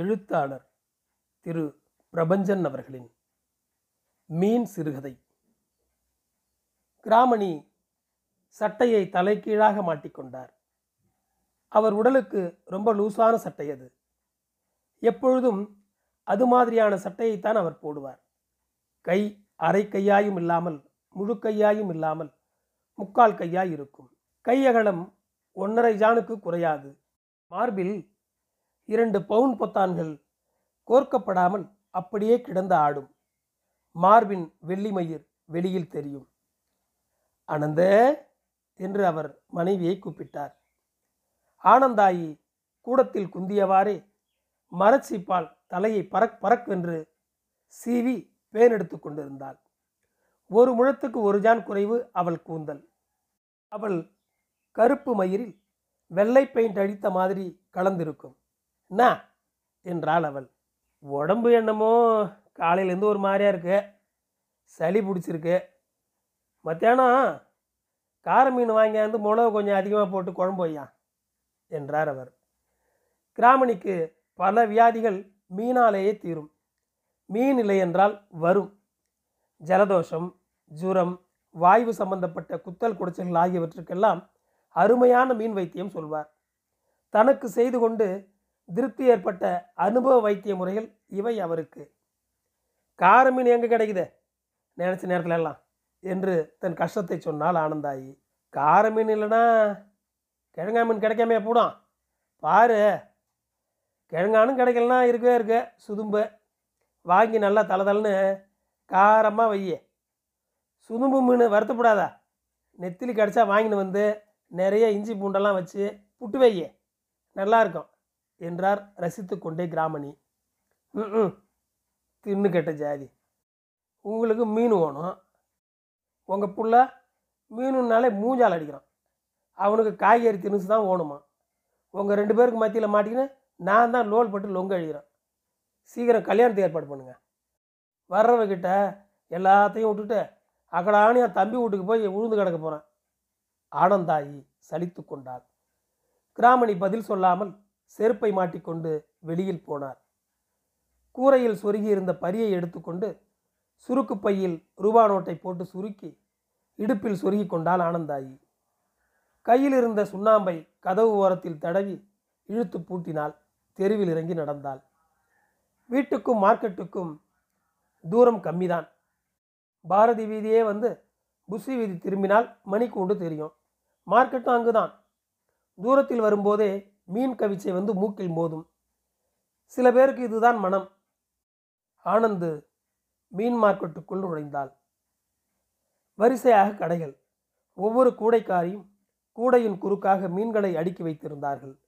எழுத்தாளர் திரு பிரபஞ்சன் அவர்களின் மீன் சிறுகதை. கிராமணி சட்டையை தலைகீழாக மாட்டிக்கொண்டார் அவர் உடலுக்கு ரொம்ப லூசான சட்டை அது. எப்பொழுதும் அது மாதிரியான சட்டையைத்தான் அவர் போடுவார். கை அரை கையாயும் இல்லாமல் முழு கையாயும் இல்லாமல் முக்கால் கையாய் இருக்கும். கையகலம் ஒன்றரை ஜானுக்கு குறையாது. மார்பில் இரண்டு பவுன் பொத்தான்கள் கோர்க்கப்படாமல் அப்படியே கிடந்து ஆடும். மார்பின் வெள்ளிமயிர் வெளியில் தெரியும். அனந்த என்று அவர் மனைவியை கூப்பிட்டார். ஆனந்தாயி கூடத்தில் குந்தியவாறே மரச்சீப்பால் தலையை பறக் பறக்கென்று சீவி பேனெடுத்து கொண்டிருந்தாள். ஒரு முழத்துக்கு ஒரு ஜான் குறைவு அவள் கூந்தல். அவள் கருப்பு மயிரில் வெள்ளை பெயிண்ட் அடித்த மாதிரி கலந்திருக்கும். என்ன என்றாள் அவள். உடம்பு என்னமோ காலையிலேருந்து ஒரு மாதிரியா இருக்கு. சளி பிடிச்சிருக்கு. மத்தியானம் கார மீன் வாங்கியாந்து மிளகு கொஞ்சம் அதிகமாக போட்டு குழம்பு வையா என்றார் அவர். கிராமணிக்கு பல வியாதிகள் மீனாலேயே தீரும். மீன் இல்லை என்றால் வரும். ஜலதோஷம் ஜுரம் வாய்வு சம்பந்தப்பட்ட குத்தல் குடைச்சல்கள் ஆகியவற்றுக்கெல்லாம் அருமையான மீன் வைத்தியம் சொல்வார். தனக்கு செய்து கொண்டு திருப்தி ஏற்பட்ட அனுபவ வைத்திய முறைகள் இவை அவருக்கு. கார மீன் எங்கே கிடைக்குது? நினச்ச நேரத்துல எல்லாம். என்று தன் கஷ்டத்தை சொன்னால் ஆனந்தாயி. கார மீன் இல்லைன்னா கிழங்கா மீன் கிடைக்காமே போடும். பாரு கிழங்கானும் கிடைக்கலனா இருக்கவே இருக்கு. சுதும்பு. வாங்கி நல்லா தளதளன்னு காரமாக வைய. சுதும்பு மீன் வருத்தப்படாதா. நெத்திலி கிடச்சா வாங்கின்னு வந்து நிறைய இஞ்சி பூண்டெல்லாம் வச்சு புட்டு வையே. நல்லா இருக்கும். என்றார் ரசித்து கொண்டே கிராமணி. ம் தின்னு கெட்ட ஜாதி. உங்களுக்கு மீன் வேணும். உங்கள் புள்ள மீனுனாலே மூஞ்சால் அடிக்கிறான். அவனுக்கு காய்கறி திணிச்சு தான் ஓணுமா? உங்கள் ரெண்டு பேருக்கு மத்தியில் மாட்டிக்கின்னு நான் தான் லோல் பட்டு லொங்க அழிக்கிறேன். சீக்கிரம் கல்யாணத்தை ஏற்பாடு பண்ணுங்கள் வர்றவகிட்ட எல்லாத்தையும் விட்டுட்டு அக்கடானு என் தம்பி வீட்டுக்கு போய் உழுந்து கிடக்க போகிறேன் ஆனந்தாயி சலித்து கொண்டாள். கிராமணி பதில் சொல்லாமல் செருப்பை மாட்டிக்கொண்டு வெளியில் போனார். கூரையில் சொருகி இருந்த பரியை எடுத்துக்கொண்டு சுருக்கு பையில் ரூபா நோட்டை போட்டு சுருக்கி இடுப்பில் சொருகி கொண்டால் ஆனந்தாயி. கையில் இருந்த சுண்ணாம்பை கதவு ஓரத்தில் தடவி இழுத்து பூட்டினால் தெருவில் இறங்கி நடந்தாள். வீட்டுக்கும் மார்க்கெட்டுக்கும் தூரம் கம்மிதான். பாரதி வீதியே வந்து புஷி வீதி திரும்பினால் மணிக்கூண்டு தெரியும். மார்க்கெட்டும் அங்குதான். தூரத்தில் வரும்போதே மீன் கவிச்சை வந்து மூக்கில் மோதும். சில பேருக்கு இதுதான் மனம். ஆனந்து மீன் மார்க்கெட்டுக்குள் நுழைந்தாள். வரிசையாக கடைகள். ஒவ்வொரு கூடைக்காரியும் கூடையின் குறுக்காக மீன்களை அடுக்கி வைத்திருந்தார்கள்.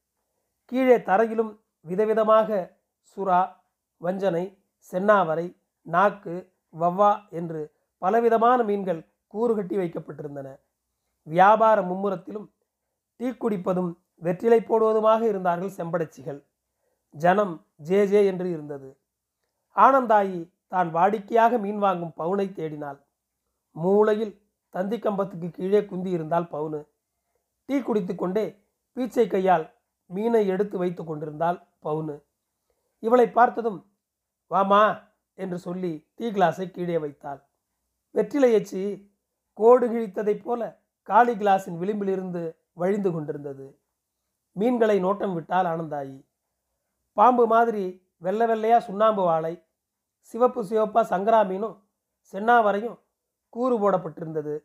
கீழே தரையிலும் விதவிதமாக சுறா வஞ்சனை சென்னாவரை நாக்கு வவ்வா என்று பலவிதமான மீன்கள் கூறு கட்டி வைக்கப்பட்டிருந்தன. வியாபார மும்முரத்திலும் டீ குடிப்பதும் வெற்றிலை போடுவதுமாக இருந்தார்கள் செம்படச்சிகள். ஜனம் ஜே ஜே என்று இருந்தது. ஆனந்தாயி தான் வாடிக்கையாக மீன் வாங்கும் பவுனை தேடினாள். மூளையில் தந்தி கம்பத்துக்கு கீழே குந்தி இருந்தால் பவுனு. டீ குடித்து கொண்டே பீச்சை கையால் மீனை எடுத்து வைத்து கொண்டிருந்தாள் பவுனு. இவளை பார்த்ததும் வாமா என்று சொல்லி டீ கிளாஸை கீழே வைத்தாள். வெற்றிலை எச்சி கோடு கிழித்ததைப் போல காலி கிளாஸின் விளிம்பிலிருந்து வழிந்து கொண்டிருந்தது. மீன்களை நோட்டம் விட்டால் ஆனந்தாயி. பாம்பு மாதிரி வெள்ளை வெள்ளையாக சுண்ணாம்பு வாழை சிவப்பு சிவப்பாக சங்கரா மீனும் சென்னாவரையும் கூறு போடப்பட்டிருந்தது.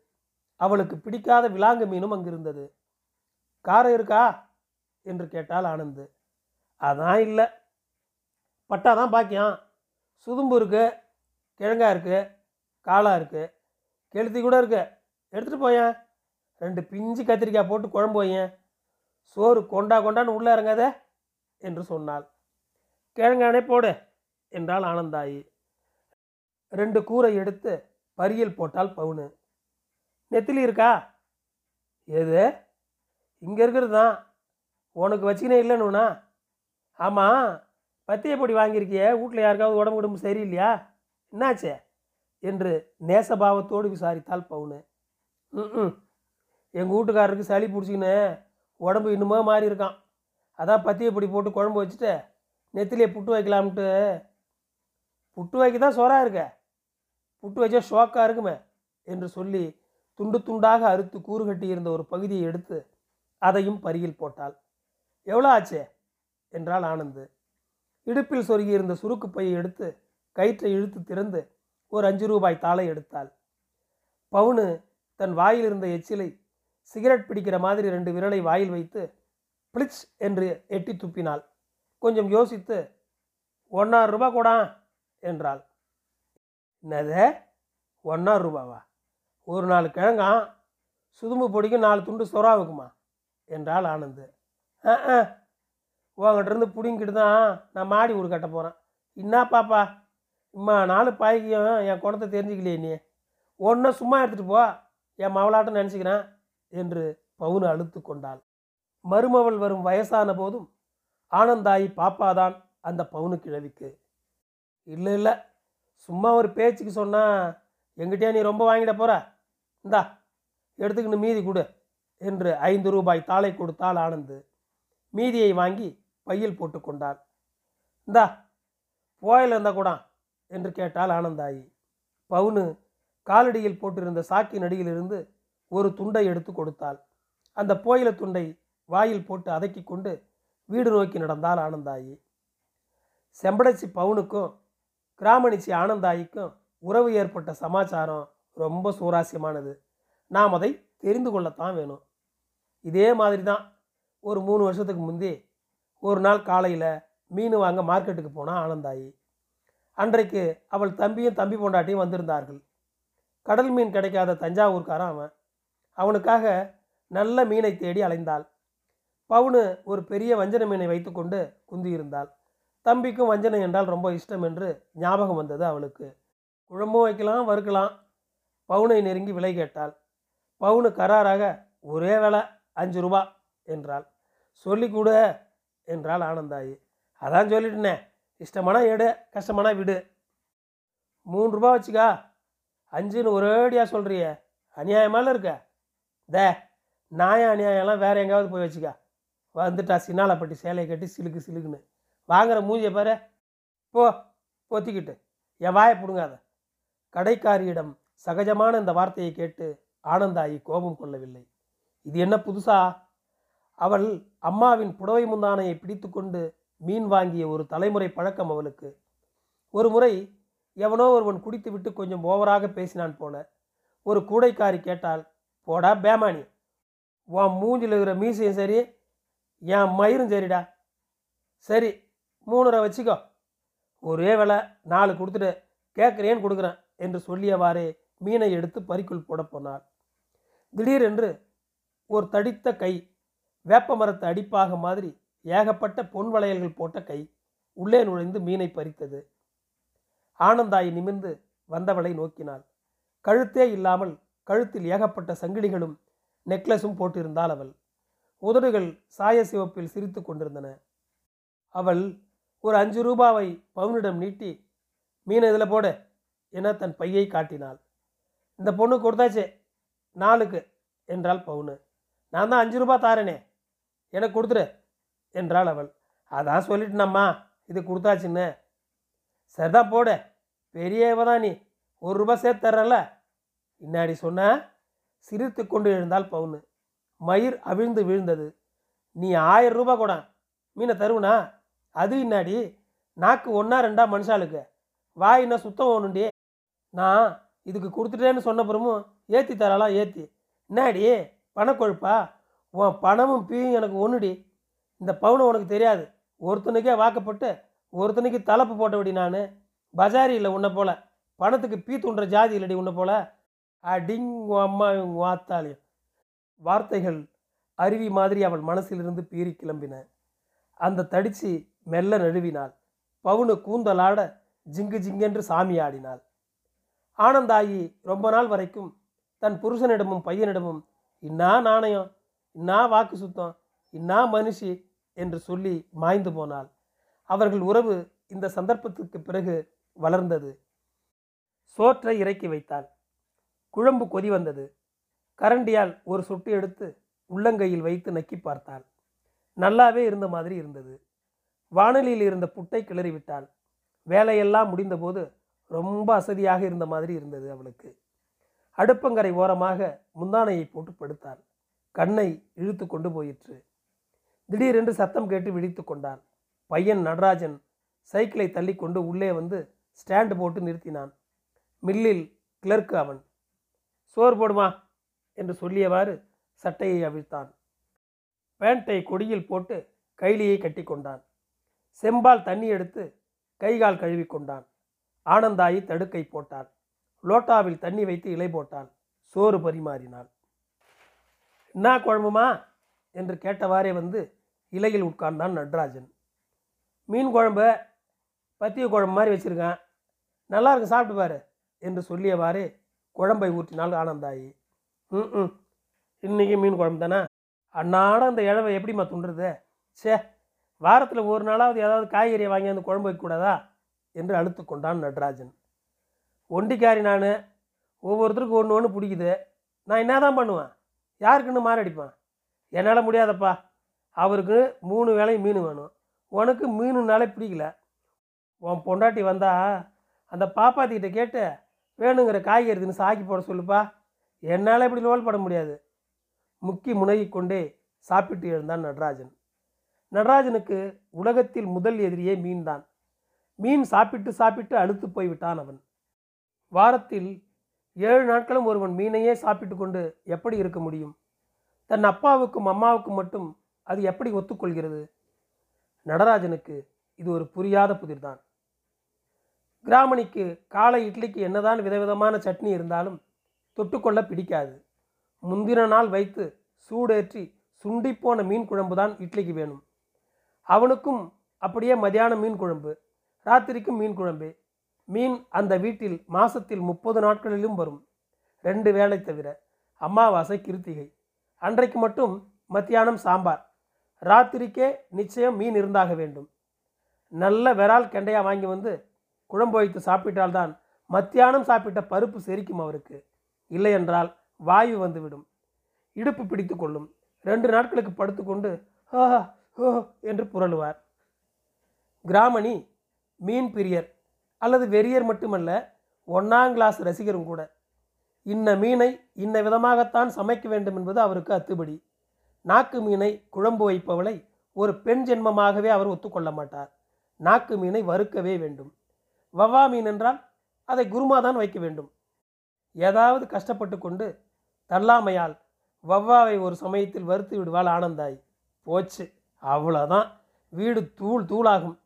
அவளுக்கு பிடிக்காத விலாங்கு மீனும் அங்கிருந்தது. காரம் இருக்கா? என்று கேட்டால் ஆனந்து. அதான் இல்லை. பட்டா தான் பாக்கியம். சுதும்பு இருக்கு கிழங்கா இருக்கு காளா இருக்கு கெளுத்தி கூட இருக்கு. எடுத்துகிட்டு போயேன். ரெண்டு பிஞ்சு கத்திரிக்காய் போட்டு குழம்பு வையேன். சோறு கொண்டா கொண்டான்னு உள்ளே இறங்காத என்று சொன்னாள். கிழங்கானே போடு என்றாள் ஆனந்தாயி. ரெண்டு கூரை எடுத்து பரியல் போட்டால் பவுனு. நெத்திலி இருக்கா? எது? இங்கே இருக்கிறது தான். உனக்கு வச்சுக்கினே இல்லைன்னுண்ணா ஆமாம் பத்திய பொடி வாங்கியிருக்கிய. வீட்டில் யாருக்காவது உடம்பு உடம்பு சரியில்லையா? என்னாச்சே? என்று நேசபாவத்தோடு விசாரித்தாள் பவுனு. ம் எங்கள் வீட்டுக்காரருக்கு சளி பிடிச்சிக்கின்னு உடம்பு இன்னுமோ மாறி இருக்கான். அதான் பத்திய இப்படி போட்டு குழம்பு வச்சுட்டு நெத்திலே புட்டு வைக்கலாம்ட்டு. புட்டு வைக்க தான் சோறாக இருக்க. புட்டு வச்சா ஷோக்காக இருக்குமே என்று சொல்லி துண்டு துண்டாக அறுத்து கூறு கட்டியிருந்த ஒரு பகுதியை எடுத்து அதையும் பருகில் போட்டாள். எவ்வளோ ஆச்சே? என்றாள் ஆனந்து. இடுப்பில் சொருகியிருந்த சுருக்கு பையை எடுத்து கயிற்றை இழுத்து திறந்து ஒரு அஞ்சு ரூபாய் தாளை எடுத்தாள். பவுனு தன் வாயில் இருந்த எச்சிலை சிகரெட் பிடிக்கிற மாதிரி ரெண்டு விரலை வாயில் வைத்து பிளிச் என்று எட்டி துப்பினாள். கொஞ்சம் யோசித்து ஒன்னாறு ரூபா கூடா என்றாள். என்னது? ஒன்னாறு ரூபாவா? ஒரு நாலு கிழங்காம் சுதும்பு பொடிக்கு நாலு துண்டு சொராவுக்குமா என்றாள் ஆனந்து. ஆ ஆ உங்ககிட்ட பிடிங்கிட்டு தான் நான் மாடி வீடு கட்ட போகிறேன் என்ன பாப்பா? இம்மா நாலு பாய்க்கியும் என் குணத்தை தெரிஞ்சுக்கலையே நீ. ஒன்றும் சும்மா எடுத்துகிட்டு போ. என் மவளாட்டம் நினச்சிக்கிறேன். என்று பவுனு அழுத்து கொண்டாள். மருமவள் வரும் வயசான போதும் ஆனந்தாயி பாப்பாதான் அந்த பவுனு கிழவிக்கு. இல்லை இல்லை சும்மா ஒரு பேச்சுக்கு சொன்னால் எங்கிட்டே நீ ரொம்ப வாங்கிட போற? இந்தா எடுத்துக்கின்னு மீதி கொடு என்று ஐந்து ரூபாய் தாளை கொடுத்தாள் ஆனந்து. மீதியை வாங்கி பையில் போட்டு கொண்டாள். இந்தா போயில் இருந்தா கூட என்று கேட்டாள் ஆனந்தாயி. பவுனு காலடியில் போட்டிருந்த சாக்கின் அடியிலிருந்து ஒரு துண்டை எடுத்து கொடுத்தாள். அந்த போயில துண்டை வாயில் போட்டு அதக்கி கொண்டு வீடு நோக்கி நடந்தால் ஆனந்தாயி. செம்படச்சி பவுனுக்கும் கிராமணிச்சி ஆனந்தாயிக்கும் உறவு ஏற்பட்ட சமாச்சாரம் ரொம்ப சுவாரஸ்யமானது. நாம் அதை தெரிந்து கொள்ளத்தான் வேணும். இதே மாதிரி தான் ஒரு மூணு வருஷத்துக்கு முந்தி ஒரு நாள் காலையில் மீன் வாங்க மார்க்கெட்டுக்கு போனால் ஆனந்தாயி. அன்றைக்கு அவள் தம்பியும் தம்பி பொண்டாட்டியும் வந்திருந்தார்கள். கடல் மீன் கிடைக்காத தஞ்சாவூர்காரன் அவன். அவனுக்காக நல்ல மீனை தேடி அலைந்தாள். பவுனு ஒரு பெரிய வஞ்சன மீனை வைத்துக்கொண்டு குந்தியிருந்தாள். தம்பிக்கும் வஞ்சனை என்றால் ரொம்ப இஷ்டம் என்று ஞாபகம் வந்தது அவளுக்கு. குழம்பும் வைக்கலாம் வறுக்கலாம். பவுனை நெருங்கி விலை கேட்டாள். பவுனு கராராக ஒரே வேலை அஞ்சு ரூபா என்றாள். சொல்லி கொடு என்றாள் ஆனந்தாயி. அதான் சொல்லிட்டேனே இஷ்டமானா எடு கஷ்டமானா விடு. மூணு ரூபா வச்சுக்கா. அஞ்சுன்னு ஒரேடியாக சொல்கிறிய அநியாயமால இருக்க. தே நாய அநியாயம்லாம் வேற எங்கேயாவது போய் வச்சுக்கா. வந்துட்டா சின்னாலப்பட்டி சேலையை கட்டி சிலுக்கு சிலுக்குன்னு. வாங்குற மூஞ்சியை பாரு. போ பொத்திக்கிட்டு. என் வாயை பிடுங்காத. கடைக்காரியிடம் சகஜமான இந்த வார்த்தையை கேட்டு ஆனந்தாயி கோபம் கொள்ளவில்லை. இது என்ன புதுசா? அவள் அம்மாவின் புடவை முந்தானையை பிடித்துக்கொண்டு மீன் வாங்கிய ஒரு தலைமுறை பழக்கம் அவளுக்கு. ஒரு முறை எவனோ ஒருவன் குடித்து விட்டு கொஞ்சம் ஓவராக பேசினான் போல. ஒரு கூடைக்காரி கேட்டால் போடா பேமானி. உன் மூஞ்சில் இருக்கிற மீசையும் சரி என் மயிரும் சரிடா. சரி மூணுரை வச்சுக்கோ. ஒரே வேலை நாலு கொடுத்துட்டு கேட்குறேன்னு கொடுக்குறேன் என்று சொல்லியவாறே மீனை எடுத்து பறிக்குள் போட போனாள். திடீரென்று ஒரு தடித்த கை வேப்ப மரத்து அடிப்பாக மாதிரி ஏகப்பட்ட பொன் வளையல்கள் போட்ட கை உள்ளே நுழைந்து மீனை பறித்தது. ஆனந்தாய் நிமிர்ந்து வந்தவளை நோக்கினாள். கழுத்தே இல்லாமல் கழுத்தில் ஏகப்பட்ட சங்கிலிகளும் நெக்லஸும் போட்டிருந்தாள் அவள். உதடுகள் சாய சிவப்பில் சிரித்து கொண்டிருந்தன. அவள் ஒரு அஞ்சு ரூபாவை பவுனிடம் நீட்டி மீன் இதில் போட என தன் பையை காட்டினாள். இந்த பொண்ணு கொடுத்தாச்சே நாளுக்கு என்றாள் பவுனு. நான் தான் அஞ்சு ரூபா தாரேனே எனக்கு கொடுத்துரு என்றாள் அவள். அதான் சொல்லிட்டேனம்மா இது கொடுத்தாச்சுன்னு. சரிதான் போட. பெரியவ தான் நீ. ஒரு ரூபா சேர்த்து தர்றல இன்னாடி சொன்ன? சிரித்து கொண்டு எழுந்தால் பவுனு. மயிர் அவிழ்ந்து விழுந்தது. நீ ஆயிரம் ரூபா கூட. மீனை தருவனா? அது இன்னாடி? நாக்கு ஒன்றா ரெண்டா மனுஷாளுக்கு. வாய் என்ன சுத்தம் ஒன்றுண்டி நான் இதுக்கு கொடுத்துட்டேன்னு சொன்ன பிறமும் ஏற்றி தரலாம் ஏற்றி என்னாடி பணக்கொழுப்பா உன் பணமும் பீயும் எனக்கு ஒன்றுடி இந்த பவுனை உனக்கு தெரியாது. ஒருத்தனுக்கே வாக்கப்பட்டு ஒருத்தனுக்கு தலைப்பு போட்டபடி நான். பஜாரி இல்லை உன்னை போல. பணத்துக்கு பீ தூண்டுற ஜாதி இல்லடி உன்னை போல. அடிங் உன் அம்மா உன் வார்த்தைகள் அருவி மாதிரி அவள் மனசிலிருந்து பீறி கிளம்பின. அந்த தடிச்சு மெல்ல நழுவினாள். பவுனு கூந்தலாட ஜிங்கு ஜிங்கென்று சாமி ஆடினாள். ஆனந்தாயி ரொம்ப நாள் வரைக்கும் தன் புருஷனிடமும் பையனிடமும் இன்னா நாணயம் இன்னா வாக்கு சுத்தம் இன்னா மனுஷி என்று சொல்லி மாய்ந்து போனாள். அவர்கள் உறவு இந்த சந்தர்ப்பத்துக்கு பிறகு வளர்ந்தது. சோற்றை இறக்கி வைத்தாள். குழம்பு கொதி வந்தது. கரண்டியால் ஒரு சொட்டு எடுத்து உள்ளங்கையில் வைத்து நக்கி பார்த்தாள். நல்லாவே இருந்த மாதிரி இருந்தது. வானலியில் இருந்த புட்டை கிளறிவிட்டாள். வேலையெல்லாம் முடிந்தபோது ரொம்ப அசதியாக இருந்த மாதிரி இருந்தது அவளுக்கு. அடுப்பங்கரை ஓரமாக முந்தானையை போட்டு படுத்தாள். கண்ணை இழுத்து கொண்டு போயிற்று. திடீரென்று சத்தம் கேட்டு விழித்து கொண்டாள். பையன் நடராஜன் சைக்கிளை தள்ளி கொண்டு உள்ளே வந்து ஸ்டாண்டு போட்டு நிறுத்தினான். மில்லில் கிளர்க்கு அவன். சோறு போடுமா? என்று சொல்லியவாறு சட்டையை அவிழ்த்தான். பேண்ட்டை கொடியில் போட்டு கைலியை கட்டி கொண்டான். செம்பால் தண்ணி எடுத்து கைகால் கழுவி கொண்டான். ஆனந்தாயி தடுக்கை போட்டான் லோட்டாவில் தண்ணி வைத்து இலை போட்டான் சோறு பரிமாறினான் என்ன குழம்புமா? என்று கேட்டவாறே வந்து இலையில் உட்கார்ந்தான் நட்ராஜன். மீன் குழம்பு பத்திய குழம்பு மாதிரி வச்சுருக்கேன். நல்லா இருக்கு சாப்பிட்டு பாரு என்று சொல்லியவாறே குழம்பை ஊற்றினால் ஆனந்தாயி. ம் ம். இன்றைக்கி மீன் குழம்பு தானே அன்னாட அந்த இழவை எப்படிம்மா துண்டுறது? சே வாரத்தில் ஒரு நாளாவது ஏதாவது காய்கறியை வாங்கி அந்த குழம்பு வைக்கக்கூடாதா என்று அழுத்து கொண்டான் நடராஜன். ஒண்டிக்காரி நான் ஒவ்வொருத்தருக்கும் ஒன்று ஒன்று பிடிக்குது. நான் என்ன தான் பண்ணுவேன்? யாருக்குன்னு மாரடிப்பேன் என்னால் முடியாதப்பா. அவருக்கு மூணு வேளையும் மீன் வேணும். உனக்கு மீனுனாலே பிடிக்கல. உன் பொண்டாட்டி வந்தா அந்த பாப்பாத்திக்கிட்ட கேட்டு வேணுங்கிற காய்கறி தின்னு சாக்கி போட சொல்லுப்பா. என்னால் இப்படி லோல் பட முடியாது. முக்கி முனகி கொண்டே சாப்பிட்டு எழுந்தான் நடராஜன். நடராஜனுக்கு உலகத்தில் முதல் எதிரியே மீன்தான். மீன் சாப்பிட்டு சாப்பிட்டு அழுத்து போய்விட்டான் அவன். வாரத்தில் ஏழு நாட்களும் ஒருவன் மீனையே சாப்பிட்டு கொண்டு எப்படி இருக்க முடியும்? தன் அப்பாவுக்கும் அம்மாவுக்கும் மட்டும் அது எப்படி ஒத்துக்கொள்கிறது? நடராஜனுக்கு இது ஒரு புரியாத புதிர்தான். கிராமணிக்கு காலை இட்லிக்கு என்னதான் விதவிதமான சட்னி இருந்தாலும் தொட்டுக்கொள்ள பிடிக்காது. முந்தின நாள் வைத்து சூடேற்றி சுண்டிப்போன மீன் குழம்பு தான் இட்லிக்கு வேணும். அவனுக்கும் அப்படியே மதியானம் மீன் குழம்பு ராத்திரிக்கும் மீன் குழம்பு. மீன் அந்த வீட்டில் மாசத்தில் முப்பது நாட்களிலும் வரும். ரெண்டு வேளை தவிர அமாவாசை கிருத்திகை. அன்றைக்கு மட்டும் மத்தியானம் சாம்பார். ராத்திரிக்கே நிச்சயம் மீன் இருந்தாக வேண்டும். நல்ல விரால் கெண்டையாக வாங்கி வந்து குழம்பு வைத்து சாப்பிட்டால்தான் மத்தியானம் சாப்பிட்ட பருப்பு செரிக்கும் அவருக்கு. இல்லையென்றால் வாயு வந்துவிடும். இடுப்பு பிடித்து கொள்ளும். ரெண்டு நாட்களுக்கு படுத்துக்கொண்டு ஆஹா ஹோ என்று புரளுவார். கிராமணி மீன் பிரியர் அல்லது வெறியர் மட்டுமல்ல ஒன்னாம் கிளாஸ் ரசிகரும் கூட. இன்ன மீனை இன்ன விதமாகத்தான் சமைக்க வேண்டும் என்பது அவருக்கு அத்துபடி. நாக்கு மீனை குழம்பு வைப்பவளை ஒரு பெண் ஜென்மமாகவே அவர் ஒத்துக்கொள்ள மாட்டார். நாக்கு மீனை வறுக்கவே வேண்டும். வவ்வா மீன் என்றால் அதை குருமாதான் வைக்க வேண்டும். ஏதாவது கஷ்டப்பட்டு கொண்டு தள்ளாமையால் வவ்வாவை ஒரு சமயத்தில் வறுத்து விடுவாள் ஆனந்தாய். போச்சு அவ்வளோதான் வீடு தூள் தூளாகும்.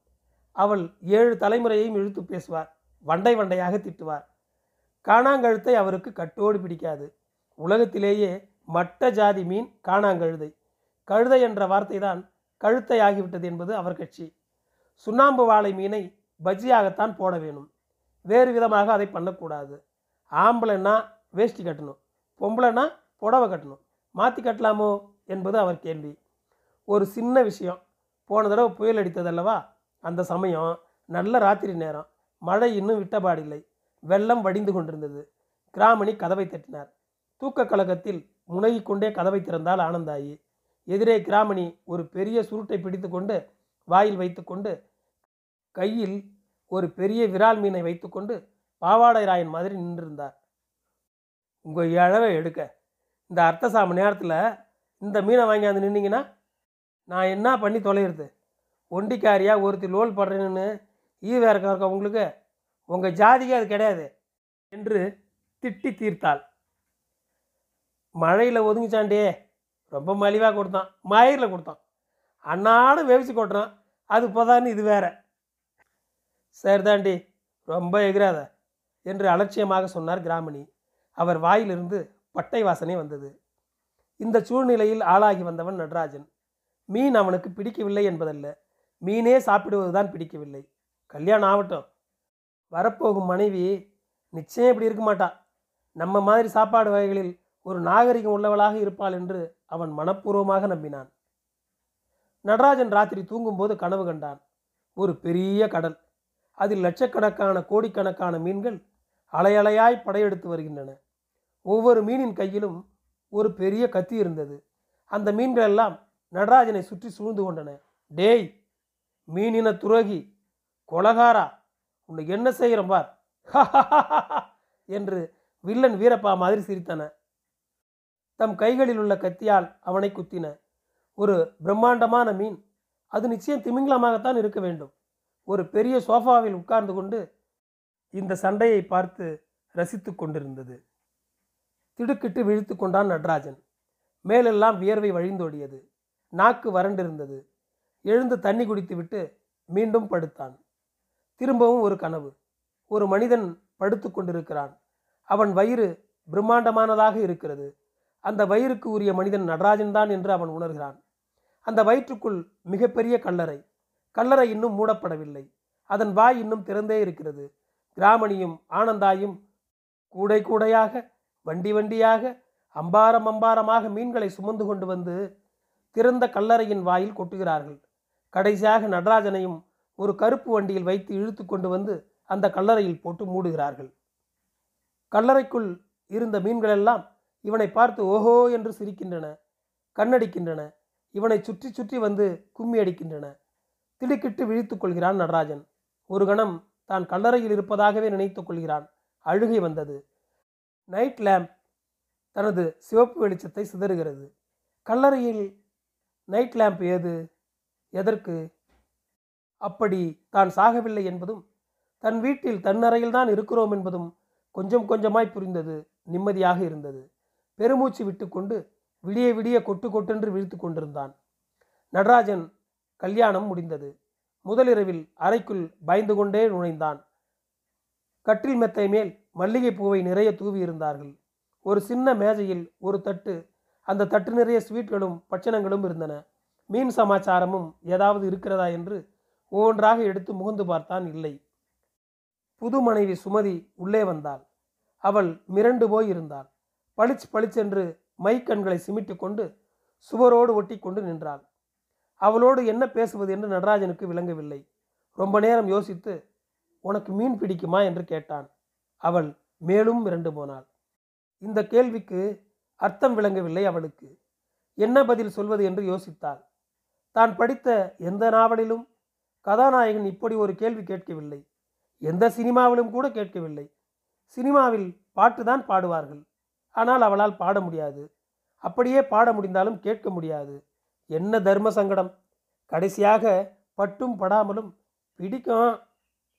அவள் ஏழு தலைமுறையையும் இழுத்து பேசுவார் வண்டை வண்டையாக திட்டுவார். காணாங்கழுத்தை அவருக்கு கட்டோடு பிடிக்காது. உலகத்திலேயே மட்ட ஜாதி மீன் காணாங்கழுதை. கழுதை என்ற வார்த்தை தான் கழுத்தை ஆகிவிட்டது என்பது அவர் கட்சி. சுண்ணாம்பு வாழை மீனை பஜ்ஜியாகத்தான் போட வேணும். வேறு விதமாக அதை பண்ணக்கூடாது. ஆம்பளைன்னா வேஷ்டி கட்டணும். பொம்பளைன்னா புடவை கட்டணும். மாற்றி கட்டலாமோ என்பது அவர் கேள்வி. ஒரு சின்ன விஷயம். போன தடவை புயல் அடித்ததல்லவா? அந்த சமயம் நல்ல ராத்திரி நேரம். மழை இன்னும் விட்டபாடில்லை. வெள்ளம் வடிந்து கொண்டிருந்தது. கிராமணி கதவை தட்டினார். தூக்க கழகத்தில் முனகி கொண்டே கதவை திறந்தால் ஆனந்தாயி. எதிரே கிராமணி ஒரு பெரிய சுருட்டை பிடித்து கொண்டு வாயில் வைத்துக்கொண்டு கையில் ஒரு பெரிய விரால் மீனை வைத்துக்கொண்டு பாவாடை ராயன் மாதிரி நின்றிருந்தார். உங்கள் இழவை எடுக்க. இந்த அர்த்த சாம நேரத்தில் இந்த மீனை வாங்கியாந்து நின்னீங்கன்னா நான் என்ன பண்ணி தொலைகிறது ஒண்டிக்காரியாக ஒருத்தி லோல் படுறேன்னு ஈ இருக்க உங்களுக்கு உங்கள் ஜாதிக்கு அது கிடையாது என்று திட்டி தீர்த்தாள். மழையில் ஒதுங்கிச்சாண்டே ரொம்ப மலிவாக கொடுத்தான். மயிரில் கொடுத்தான். அன்னாடும் வேவிச்சு கொட்டுறான். அது போதான்னு இது வேறு. சரிதாண்டி ரொம்ப எகிராத என்று அலட்சியமாக சொன்னார் கிராமணி. அவர் வாயிலிருந்து பட்டை வாசனை வந்தது. இந்த சூழ்நிலையில் ஆளாகி வந்தவன் நடராஜன். மீன் அவனுக்கு பிடிக்கவில்லை என்பதல்ல. மீனே சாப்பிடுவதுதான் பிடிக்கவில்லை. கல்யாணம் ஆகட்டும். வரப்போகும் மனைவி நிச்சயம் இப்படி இருக்க மாட்டா. நம்ம மாதிரி சாப்பாடு வகைகளில் ஒரு நாகரிகம் உள்ளவளாக இருப்பாள் என்று அவன் மனப்பூர்வமாக நம்பினான். நடராஜன் ராத்திரி தூங்கும்போது கனவு கண்டான். ஒரு பெரிய கடல். அதில் லட்சக்கணக்கான கோடிக்கணக்கான மீன்கள் அலையலையாய் படையெடுத்து வருகின்றன. ஒவ்வொரு மீனின் கையிலும் ஒரு பெரிய கத்தி இருந்தது. அந்த மீன்கள் எல்லாம் நடராஜனை சுற்றி சூழ்ந்து கொண்டன. டேய் மீனின துரோகி கொலகாரா உன்னை என்ன செய்கிறோம் பார்? என்று வில்லன் வீரப்பா மாதிரி சிரித்தன. தம் கைகளில் உள்ள கத்தியால் அவனை குத்தின. ஒரு பிரம்மாண்டமான மீன் அது நிச்சயம் திமிங்கலமாகத்தான் இருக்க வேண்டும். ஒரு பெரிய சோஃபாவில் உட்கார்ந்து கொண்டு இந்த சண்டையை பார்த்து ரசித்து கொண்டிருந்தது. திடுக்கிட்டு விழித்து கொண்டான் நடராஜன். மேலெல்லாம் வியர்வை வழிந்தோடியது. நாக்கு வறண்டிருந்தது. எழுந்து தண்ணி குடித்துவிட்டு மீண்டும் படுத்தான். திரும்பவும் ஒரு கனவு. ஒரு மனிதன் படுத்து கொண்டிருக்கிறான். அவன் வயிறு பிரம்மாண்டமானதாக இருக்கிறது. அந்த வயிறுக்கு உரிய மனிதன் நடராஜன்தான் என்று அவன் உணர்கிறான். அந்த வயிற்றுக்குள் மிகப்பெரிய கல்லறை. கல்லறை இன்னும் மூடப்படவில்லை. அதன் வாய் இன்னும் திறந்தே இருக்கிறது. கிராமணியும் ஆனந்தாயும் கூடை கூடையாக வண்டி வண்டியாக அம்பாரம் அம்பாரமாக மீன்களை சுமந்து கொண்டு வந்து திறந்த கல்லறையின் வாயில் கொட்டுகிறார்கள். கடைசியாக நடராஜனையும் ஒரு கருப்பு வண்டியில் வைத்து இழுத்து கொண்டு வந்து அந்த கல்லறையில் போட்டு மூடுகிறார்கள். கல்லறைக்குள் இருந்த மீன்களெல்லாம் இவனை பார்த்து ஓஹோ என்று சிரிக்கின்றன கண்ணடிக்கின்றன. இவனை சுற்றி சுற்றி வந்து கும்மி அடிக்கின்றன திடுக்கிட்டு விழித்துக் கொள்கிறான் நடராஜன். ஒரு கணம் தான் கல்லறையில் இருப்பதாகவே நினைத்துக் கொள்கிறான். அழுகை வந்தது. நைட் லேம்ப் தனது சிவப்பு வெளிச்சத்தை சிதறுகிறது. கல்லறையில் நைட் லேம்ப் ஏது? எதற்கு? அப்படி தான் சாகவில்லை என்பதும் தன் வீட்டில் தன்னறையில் தான் இருக்கிறோம் என்பதும் கொஞ்சம் கொஞ்சமாய் புரிந்தது. நிம்மதியாக இருந்தது. பெருமூச்சு விட்டுக்கொண்டு விடிய விடிய கொட்டு கொட்டென்று விழித்து கொண்டிருந்தான். நடராஜன் கல்யாணம் முடிந்தது. முதலிரவில் அறைக்குள் பயந்து கொண்டே நுழைந்தான். கட்டில் மெத்தை மேல் மல்லிகை பூவை நிறைய தூவி இருந்தார்கள். ஒரு சின்ன மேஜையில் ஒரு தட்டு அந்த தட்டு நிறைய ஸ்வீட்களும் பட்சணங்களும் இருந்தன. மீன் சமாச்சாரமும் ஏதாவது இருக்கிறதா என்று ஒவ்வொன்றாக எடுத்து முகந்து பார்த்தான் இல்லை. புது மனைவி சுமதி உள்ளே வந்தாள். அவள் மிரண்டு போய் இருந்தாள். பளிச் பளிச்சென்று மைக்கண்களை சிமிட்டு கொண்டு சுவரோடு ஒட்டி கொண்டு நின்றாள். அவளோடு என்ன பேசுவது என்று நடராஜனுக்கு விளங்கவில்லை. ரொம்ப நேரம் யோசித்து உனக்கு மீன் பிடிக்குமா? என்று கேட்டான். அவள் மேலும் மிரண்டு போனாள். இந்த கேள்விக்கு அர்த்தம் விளங்கவில்லை அவளுக்கு. என்ன பதில் சொல்வது என்று யோசித்தாள். தான் படித்த எந்த நாவலிலும் கதாநாயகன் இப்படி ஒரு கேள்வி கேட்கவில்லை. எந்த சினிமாவிலும் கூட கேட்கவில்லை. சினிமாவில் பாட்டுதான் பாடுவார்கள். ஆனால் அவளால் பாட முடியாது. அப்படியே பாட முடிந்தாலும் கேட்க முடியாது. என்ன தர்ம சங்கடம்? கடைசியாக பட்டும் படாமலும் பிடிக்கும்.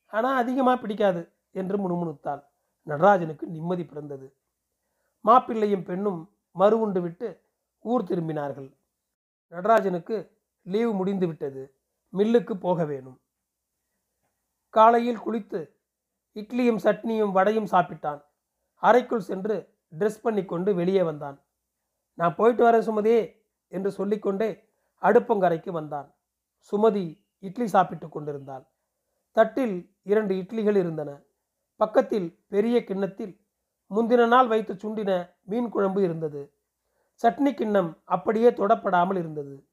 ஆனால் அதிகமாக பிடிக்காது என்று முணுமுணுத்தாள். நடராஜனுக்கு நிம்மதி பிறந்தது. மாப்பிள்ளையும் பெண்ணும் மறு உண்டு விட்டு ஊர் திரும்பினார்கள். நடராஜனுக்கு லீவு முடிந்து விட்டது. மில்லுக்கு போக வேணும். காலையில் குளித்து இட்லியும் சட்னியும் வடையும் சாப்பிட்டான். அறைக்குள் சென்று ட்ரெஸ் பண்ணி கொண்டு வெளியே வந்தான். நான் போயிட்டு வரேன் சுமதி. என்று சொல்லிக்கொண்டே அடுப்பங்கரைக்கு வந்தான். சுமதி இட்லி சாப்பிட்டு கொண்டிருந்தாள். தட்டில் இரண்டு இட்லிகள் இருந்தன. பக்கத்தில் பெரிய கிண்ணத்தில் முந்தின நாள் வைத்து சுண்டின மீன் குழம்பு இருந்தது. சட்னி கிண்ணம் அப்படியே தொடப்படாமல் இருந்தது.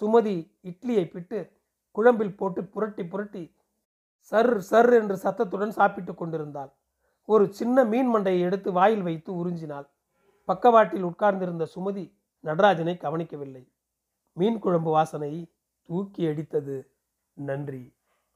சுமதி இட்லியை பிட்டு குழம்பில் போட்டு புரட்டி புரட்டி சர் சர் என்று சத்தத்துடன் சாப்பிட்டு கொண்டிருந்தாள். ஒரு சின்ன மீன் மண்டையை எடுத்து வாயில் வைத்து உறிஞ்சினாள். பக்கவாட்டில் உட்கார்ந்திருந்த சுமதி நடராஜனை கவனிக்கவில்லை. மீன் குழம்பு வாசனை தூக்கி அடித்தது. நன்றி.